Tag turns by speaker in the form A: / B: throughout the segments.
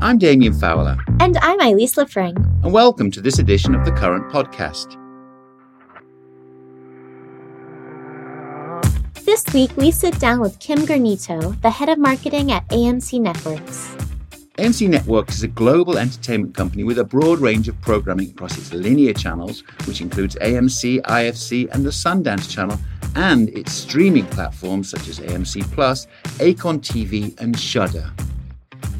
A: I'm Damien Fowler.
B: And I'm Elise Lefring.
A: And welcome to this edition of the Current Podcast.
B: This week, we sit down with Kim Granito, the head of marketing at AMC Networks.
A: AMC Networks is a global entertainment company with a broad range of programming across its linear channels, which includes AMC, IFC, and the Sundance Channel, and its streaming platforms such as AMC Plus, Acorn TV, and Shudder.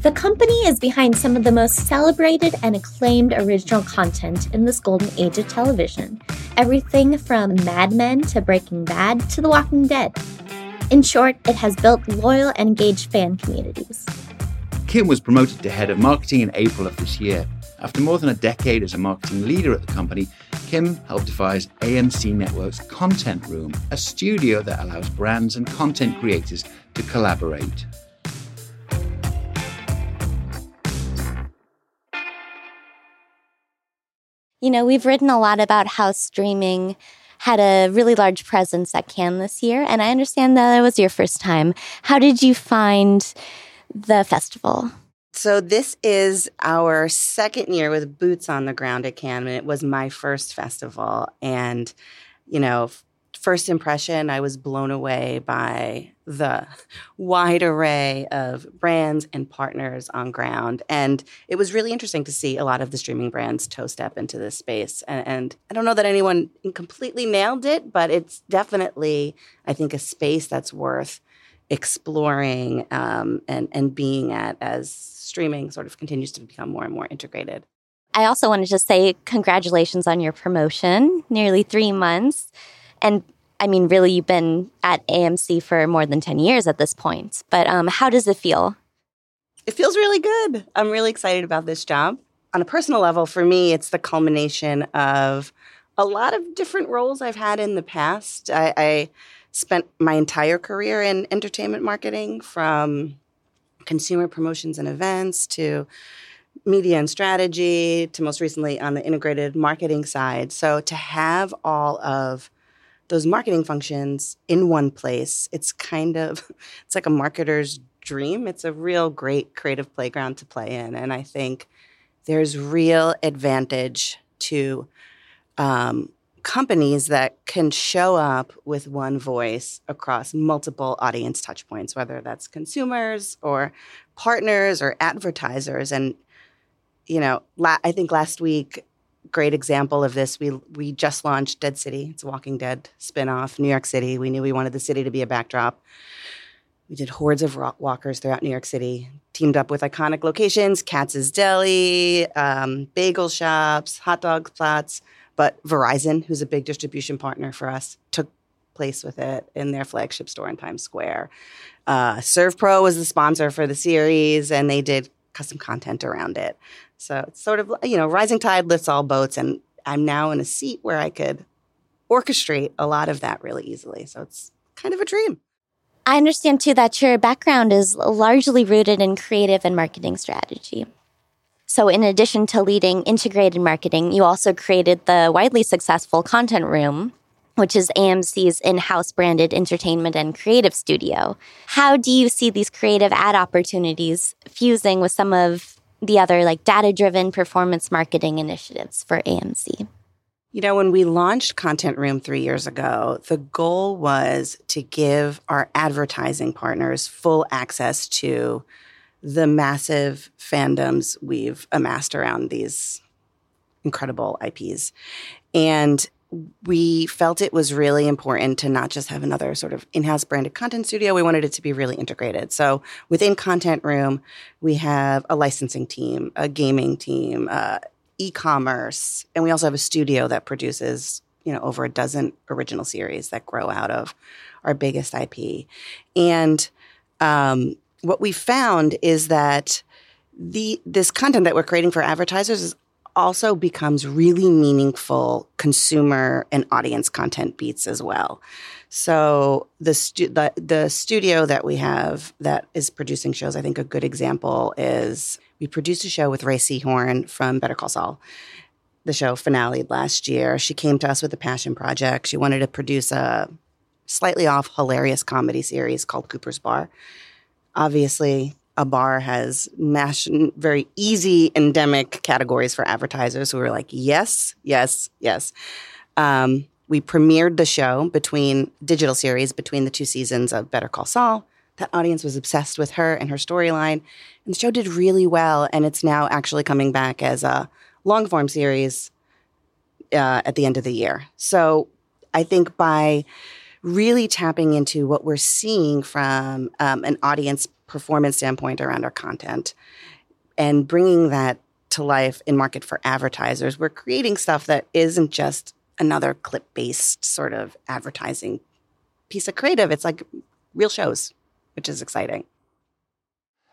B: The company is behind some of the most celebrated and acclaimed original content in this golden age of television. Everything from Mad Men to Breaking Bad to The Walking Dead. In short, it has built loyal and engaged fan communities.
A: Kim was promoted to head of marketing in April of this year. After more than a decade as a marketing leader at the company, Kim helped devise AMC Network's Content Room, a studio that allows brands and content creators to collaborate.
B: You know, we've written a lot about how streaming had a really large presence at Cannes this year, and I understand that it was your first time. How did you find the festival?
C: So this is our second year with boots on the ground at Cannes, and it was my first festival. And you know, first impression, I was blown away by the wide array of brands and partners on ground. And it was really interesting to see a lot of the streaming brands toe step into this space. And, and, I don't know that anyone completely nailed it, but it's definitely, I think, a space that's worth exploring um, and, and being at as streaming sort of continues to become more and more integrated.
B: I also wanted to say congratulations on your promotion, nearly three months. And I mean, really, you've been at AMC for more than 10 years at this point. But um, how does it feel?
C: It feels really good. I'm really excited about this job. On a personal level, for me, it's the culmination of a lot of different roles I've had in the past. I, I spent my entire career in entertainment marketing from consumer promotions and events to media and strategy to most recently on the integrated marketing side. So to have all of those marketing functions in one place. It's kind of it's like a marketer's dream. It's a real great creative playground to play in, and I think there's real advantage to um, companies that can show up with one voice across multiple audience touchpoints, whether that's consumers or partners or advertisers. And you know, la- I think last week great example of this. We we just launched Dead City. It's a Walking Dead spinoff, New York City. We knew we wanted the city to be a backdrop. We did hordes of rock walkers throughout New York City, teamed up with iconic locations, Katz's Deli, um, bagel shops, hot dog spots. But Verizon, who's a big distribution partner for us, took place with it in their flagship store in Times Square. Uh, ServPro was the sponsor for the series, and they did custom content around it. So it's sort of, you know, rising tide lifts all boats. And I'm now in a seat where I could orchestrate a lot of that really easily. So it's kind of a dream.
B: I understand too that your background is largely rooted in creative and marketing strategy. So, in addition to leading integrated marketing, you also created the widely successful Content Room, which is AMC's in house branded entertainment and creative studio. How do you see these creative ad opportunities fusing with some of the other like data driven performance marketing initiatives for AMC?
C: You know, when we launched Content Room three years ago, the goal was to give our advertising partners full access to the massive fandoms we've amassed around these incredible IPs. And we felt it was really important to not just have another sort of in-house branded content studio. We wanted it to be really integrated. So within content room we have a licensing team a gaming team uh, e-commerce and we also have a studio that produces you know over a dozen original series that grow out of our biggest ip and um, what we found is that the this content that we're creating for advertisers is also becomes really meaningful consumer and audience content beats as well. So the, stu- the, the studio that we have that is producing shows, I think a good example is we produced a show with Rhea Seehorn from Better Call Saul. The show finale last year. She came to us with a passion project. She wanted to produce a slightly off hilarious comedy series called Cooper's Bar. Obviously, a bar has mash, very easy endemic categories for advertisers who are like, yes, yes, yes. Um, we premiered the show between digital series between the two seasons of Better Call Saul. That audience was obsessed with her and her storyline. And the show did really well. And it's now actually coming back as a long form series uh, at the end of the year. So I think by really tapping into what we're seeing from um, an audience performance standpoint around our content and bringing that to life in market for advertisers, we're creating stuff that isn't just another clip based sort of advertising piece of creative. It's like real shows, which is exciting.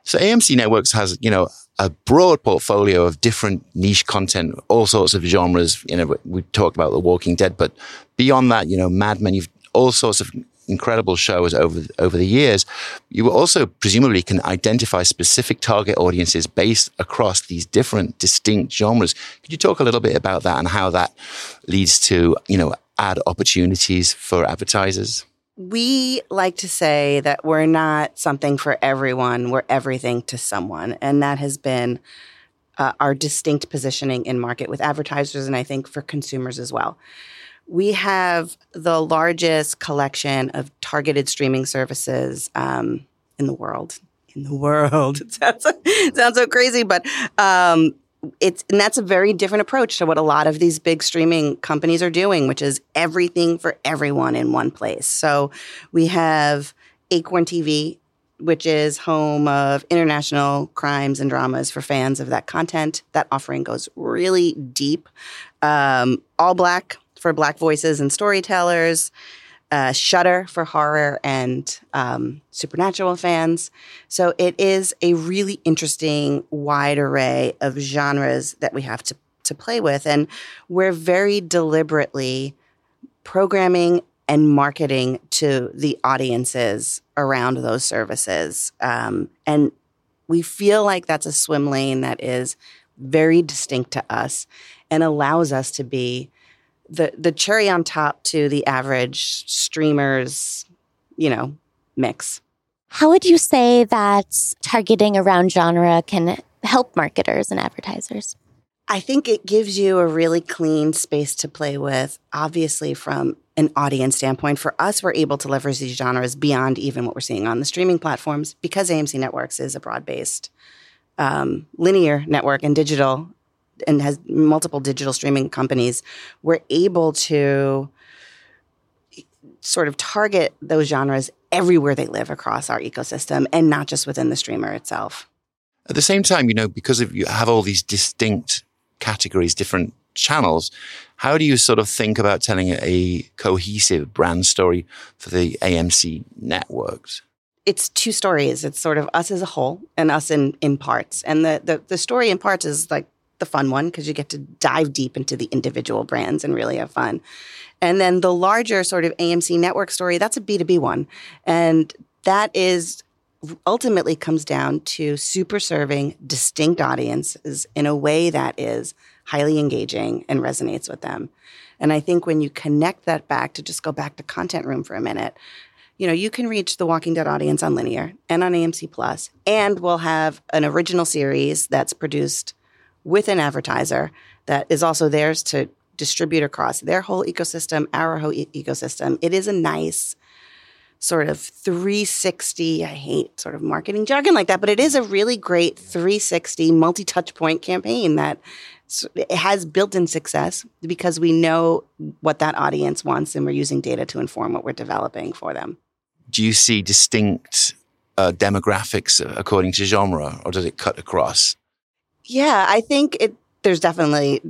A: So AMC Networks has, you know, a broad portfolio of different niche content, all sorts of genres. You know, we talked about The Walking Dead, but beyond that, you know, Mad Men, you've all sorts of incredible shows over over the years. You also presumably can identify specific target audiences based across these different distinct genres. Could you talk a little bit about that and how that leads to, you know, ad opportunities for advertisers?
C: we like to say that we're not something for everyone, we're everything to someone. And that has been uh, our distinct positioning in market with advertisers and I think for consumers as well. We have the largest collection of targeted streaming services um, in the world. In the world. It sounds, it sounds so crazy, but um, it's and that's a very different approach to what a lot of these big streaming companies are doing, which is everything for everyone in one place. So we have Acorn TV, which is home of international crimes and dramas for fans of that content. That offering goes really deep. Um, ALLBLK for Black voices and storytellers uh, Shudder for horror and um, supernatural fans. So it is a really interesting wide array of genres that we have to to play with, and we're very deliberately programming and marketing to the audiences around those services. Um, and we feel like that's a swim lane that is very distinct to us and allows us to be the the cherry on top to the average streamers, you know, mix.
B: How would you say that targeting around genre can help marketers and advertisers?
C: I think it gives you a really clean space to play with, obviously, from an audience standpoint. For us, we're able to leverage these genres beyond even what we're seeing on the streaming platforms because AMC Networks is a broad based um, linear network and digital and has multiple digital streaming companies, we're able to sort of target those genres everywhere they live across our ecosystem and not just within the streamer itself.
A: At the same time, you know, because of you have all these distinct categories, different channels, how do you sort of think about telling a cohesive brand story for the AMC networks?
C: It's two stories. It's sort of us as a whole and us in, in parts. And the, the, the story in parts is like the fun one because you get to dive deep into the individual brands and really have fun. And then the larger sort of AMC network story, that's a B2B one. And that is ultimately comes down to super serving distinct audiences in a way that is highly engaging and resonates with them. And I think when you connect that back to just go back to content room for a minute, you know, you can reach the Walking Dead audience on linear and on AMC Plus, and we'll have an original series that's produced with an advertiser that is also theirs to distribute across their whole ecosystem, our whole e- ecosystem. It is a nice sort of 360. I hate sort of marketing jargon like that, but it is a really great 360 multi touch point campaign that has built in success because we know what that audience wants and we're using data to inform what we're developing for them.
A: Do you see distinct uh, demographics according to genre or does it cut across?
C: Yeah, I think it. There's definitely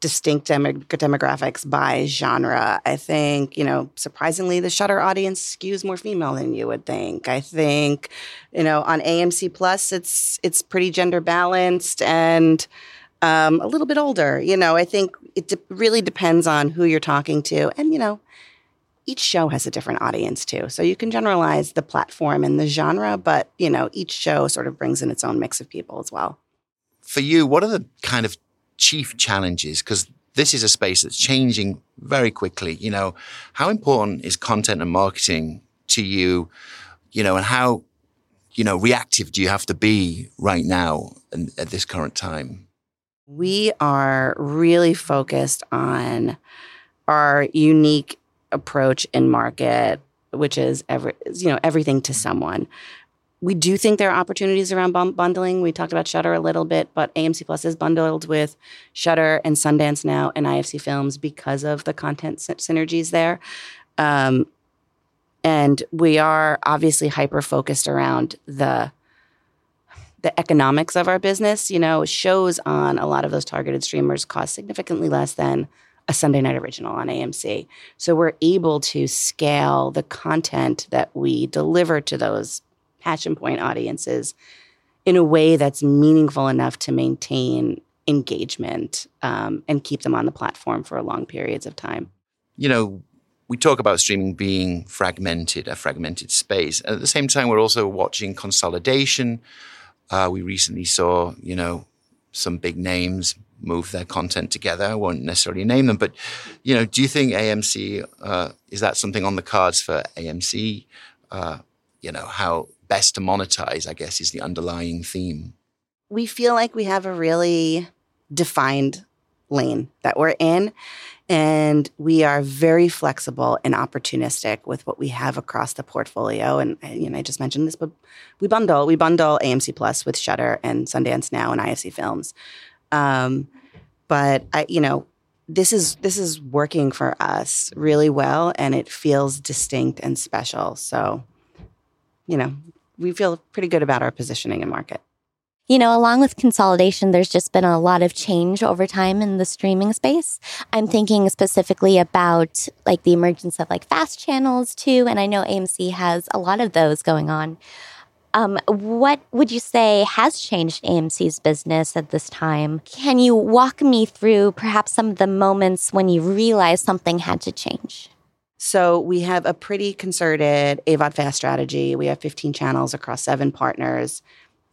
C: distinct demographics by genre. I think, you know, surprisingly, the Shudder audience skews more female than you would think. I think, you know, on AMC Plus, it's it's pretty gender balanced and um, a little bit older. You know, I think it de- really depends on who you're talking to, and you know, each show has a different audience too. So you can generalize the platform and the genre, but you know, each show sort of brings in its own mix of people as well
A: for you, what are the kind of chief challenges? Because this is a space that's changing very quickly. You know, how important is content and marketing to you? You know, and how you know, reactive do you have to be right now and at this current time?
C: We are really focused on our unique approach in market, which is every, you know everything to someone. We do think there are opportunities around bundling. We talked about Shudder a little bit, but AMC Plus is bundled with Shudder and Sundance Now and IFC Films because of the content synergies there. Um, and we are obviously hyper focused around the the economics of our business. You know, shows on a lot of those targeted streamers cost significantly less than a Sunday night original on AMC. So we're able to scale the content that we deliver to those passion point audiences in a way that's meaningful enough to maintain engagement um, and keep them on the platform for long periods of time.
A: You know, we talk about streaming being fragmented, a fragmented space. At the same time, we're also watching consolidation. Uh, we recently saw, you know, some big names move their content together. I won't necessarily name them, but you know, do you think AMC uh, is that something on the cards for AMC? Uh, you know, how best to monetize, I guess, is the underlying theme.
C: We feel like we have a really defined lane that we're in. And we are very flexible and opportunistic with what we have across the portfolio. And you know, I just mentioned this, but we bundle we bundle AMC Plus with Shudder and Sundance Now and IFC Films. Um, but I, you know, this is this is working for us really well, and it feels distinct and special. So, you know, we feel pretty good about our positioning in market.
B: You know, along with consolidation, there's just been a lot of change over time in the streaming space. I'm thinking specifically about like the emergence of like fast channels too. And I know AMC has a lot of those going on. Um, what would you say has changed AMC's business at this time? Can you walk me through perhaps some of the moments when you realized something had to change?
C: So we have a pretty concerted AVOD fast strategy. We have 15 channels across seven partners.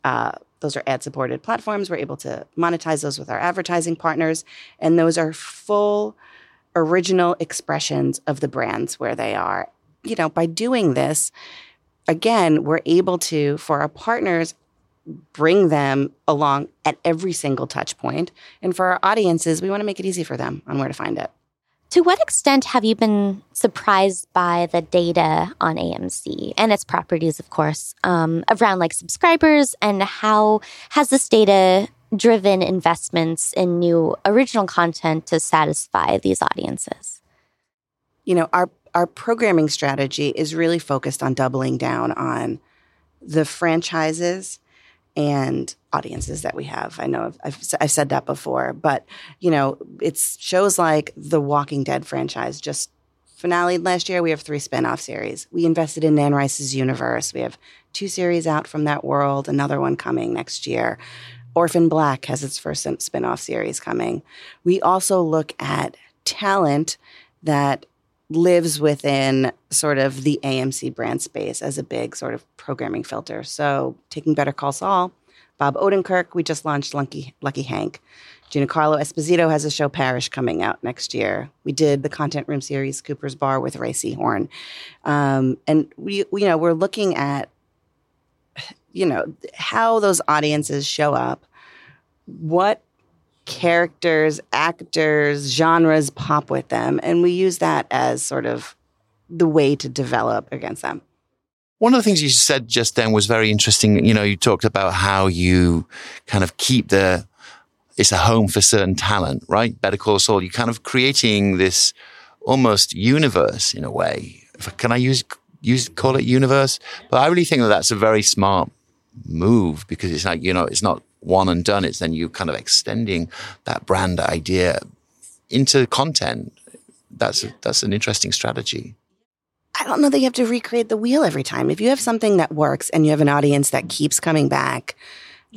C: Uh, those are ad supported platforms. We're able to monetize those with our advertising partners. And those are full original expressions of the brands where they are. You know, by doing this, again, we're able to, for our partners, bring them along at every single touch point. And for our audiences, we want to make it easy for them on where to find it.
B: To what extent have you been surprised by the data on AMC and its properties, of course, um, around like subscribers and how has this data driven investments in new original content to satisfy these audiences?
C: You know, our our programming strategy is really focused on doubling down on the franchises and audiences that we have. I know I've, I've, said that before, but you know, it's shows like the Walking Dead franchise just finale last year. We have three spin-off series. We invested in Anne Rice's universe. We have two series out from that world, another one coming next year. Orphan Black has its first spin-off series coming. We also look at talent that lives within sort of the AMC brand space as a big sort of programming filter. So, taking Better Call Saul, Bob Odenkirk, we just launched Lucky, Lucky Hank. Giancarlo Esposito has a show Parish coming out next year. We did the content room series Cooper's Bar with Rhea Seehorn, um, and we, we, you know, we're looking at, you know, how those audiences show up, what characters, actors, genres pop with them. And we use that as sort of the way to develop against them.
A: One of the things you said just then was very interesting. You know, you talked about how you kind of keep the, it's a home for certain talent, right? Better Call Saul, you're kind of creating this almost universe in a way. Can I use, use, call it universe? But I really think that that's a very smart move because it's like, you know, it's not one and done. It's then you kind of extending that brand idea into content. That's a, that's an interesting strategy.
C: I don't know that you have to recreate the wheel every time. If you have something that works and you have an audience that keeps coming back,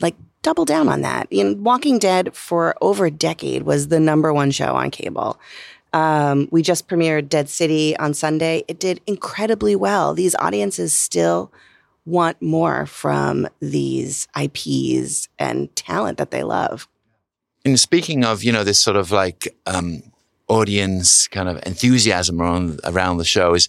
C: like double down on that. In Walking Dead for over a decade was the number one show on cable. Um, we just premiered Dead City on Sunday. It did incredibly well. These audiences still want more from these IPs and talent that they love.
A: And speaking of, you know, this sort of like um, audience kind of enthusiasm around around the show is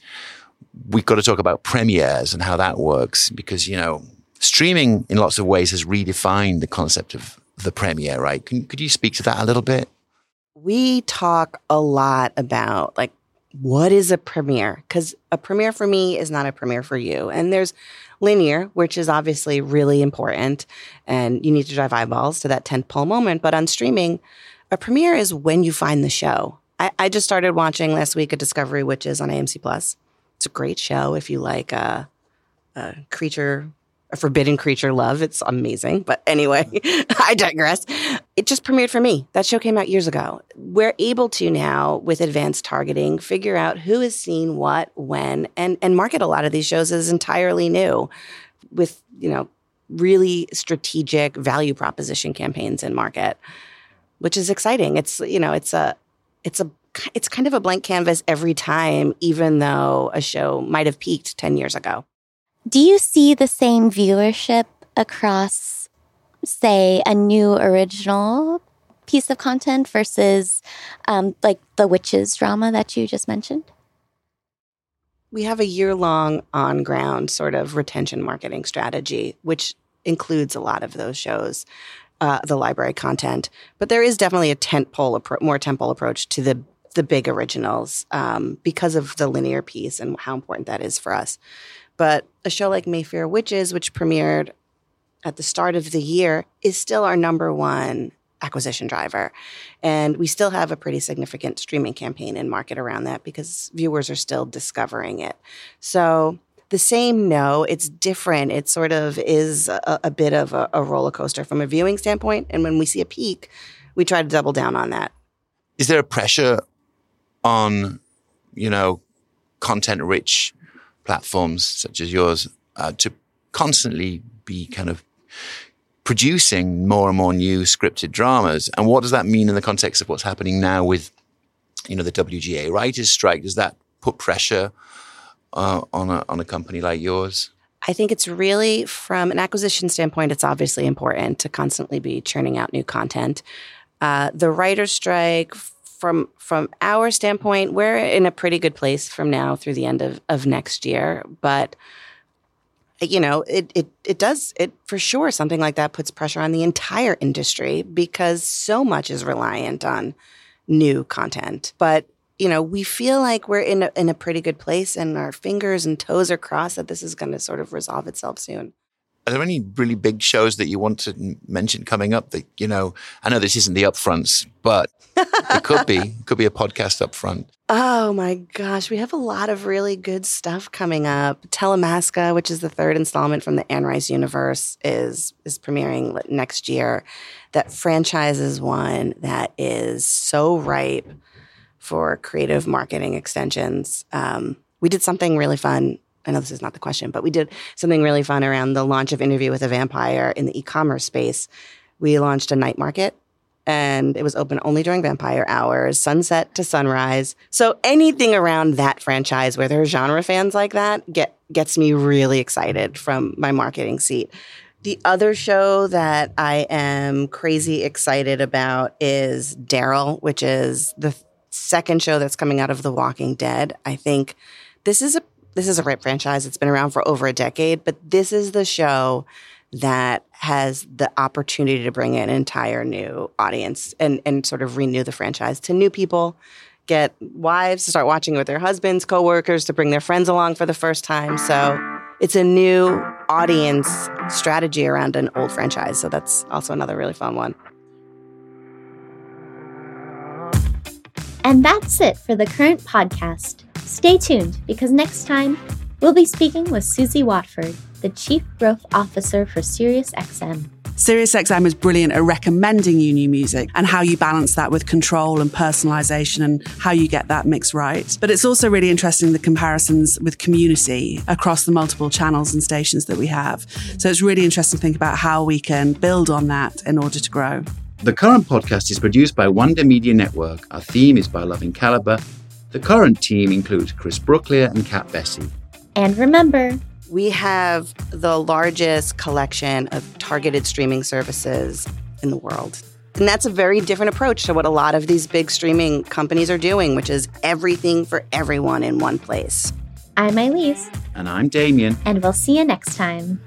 A: we've got to talk about premieres and how that works because you know streaming in lots of ways has redefined the concept of the premiere, right? Can, could you speak to that a little bit?
C: We talk a lot about like what is a premiere? Because a premiere for me is not a premiere for you. And there's linear, which is obviously really important, and you need to drive eyeballs to that tenth tentpole moment. But on streaming, a premiere is when you find the show. I, I just started watching last week a Discovery Witches on AMC Plus. It's a great show if you like a, a creature a forbidden creature love. It's amazing. But anyway, I digress. It just premiered for me. That show came out years ago. We're able to now, with advanced targeting, figure out who has seen what, when, and, and market a lot of these shows as entirely new with, you know, really strategic value proposition campaigns in market, which is exciting. It's, you know, it's a, it's a, it's kind of a blank canvas every time, even though a show might have peaked 10 years ago.
B: Do you see the same viewership across, say, a new original piece of content versus um, like the witches drama that you just mentioned?
C: We have a year long on ground sort of retention marketing strategy, which includes a lot of those shows, uh, the library content. But there is definitely a tentpole, appro- more tentpole approach to the the big originals um, because of the linear piece and how important that is for us. But a show like Mayfair Witches, which premiered at the start of the year, is still our number one acquisition driver. And we still have a pretty significant streaming campaign in market around that because viewers are still discovering it. So the same, no, it's different. It sort of is a, a bit of a, a roller coaster from a viewing standpoint. And when we see a peak, we try to double down on that.
A: Is there a pressure on, you know, content rich platforms such as yours uh, to constantly be kind of producing more and more new scripted dramas. And what does that mean in the context of what's happening now with, you know, the WGA writers' strike? Does that put pressure uh, on a on a company like yours?
C: I think it's really from an acquisition standpoint, it's obviously important to constantly be churning out new content. Uh, the writer's strike from from our standpoint, we're in a pretty good place from now through the end of, of next year. But you know, it it it does it for sure. Something like that puts pressure on the entire industry because so much is reliant on new content. But you know, we feel like we're in a, in a pretty good place, and our fingers and toes are crossed that this is going to sort of resolve itself soon.
A: Are there any really big shows that you want to mention coming up that, you know, I know this isn't the upfronts, but it could be. It could be a podcast up front.
C: Oh my gosh, we have a lot of really good stuff coming up. Talamasca, which is the third installment from the Anne Rice universe, is is premiering next year. That franchise is one that is so ripe for creative marketing extensions. Um, we did something really fun I know this is not the question, but we did something really fun around the launch of Interview with a Vampire in the e-commerce space. We launched a night market and it was open only during vampire hours, sunset to sunrise. So anything around that franchise where there are genre fans like that get gets me really excited from my marketing seat. The other show that I am crazy excited about is Daryl, which is the second show that's coming out of The Walking Dead. I think this is a this is a rip franchise. It's been around for over a decade, but this is the show that has the opportunity to bring in an entire new audience and, and sort of renew the franchise to new people, get wives to start watching with their husbands, coworkers to bring their friends along for the first time. So it's a new audience strategy around an old franchise. So that's also another really fun one.
B: And that's it for the current podcast. Stay tuned because next time we'll be speaking with Susie Watford, the Chief Growth Officer for SiriusXM.
D: SiriusXM is brilliant at recommending you new music and how you balance that with control and personalization and how you get that mix right. But it's also really interesting the comparisons with community across the multiple channels and stations that we have. So it's really interesting to think about how we can build on that in order to grow.
A: The current podcast is produced by Wonder Media Network. Our theme is by Loving Caliber the current team includes Chris Brooklier and Kat Bessie.
B: And remember,
C: we have the largest collection of targeted streaming services in the world. And that's a very different approach to what a lot of these big streaming companies are doing, which is everything for everyone in one place.
B: I'm Elise.
A: And I'm Damien.
B: And we'll see you next time.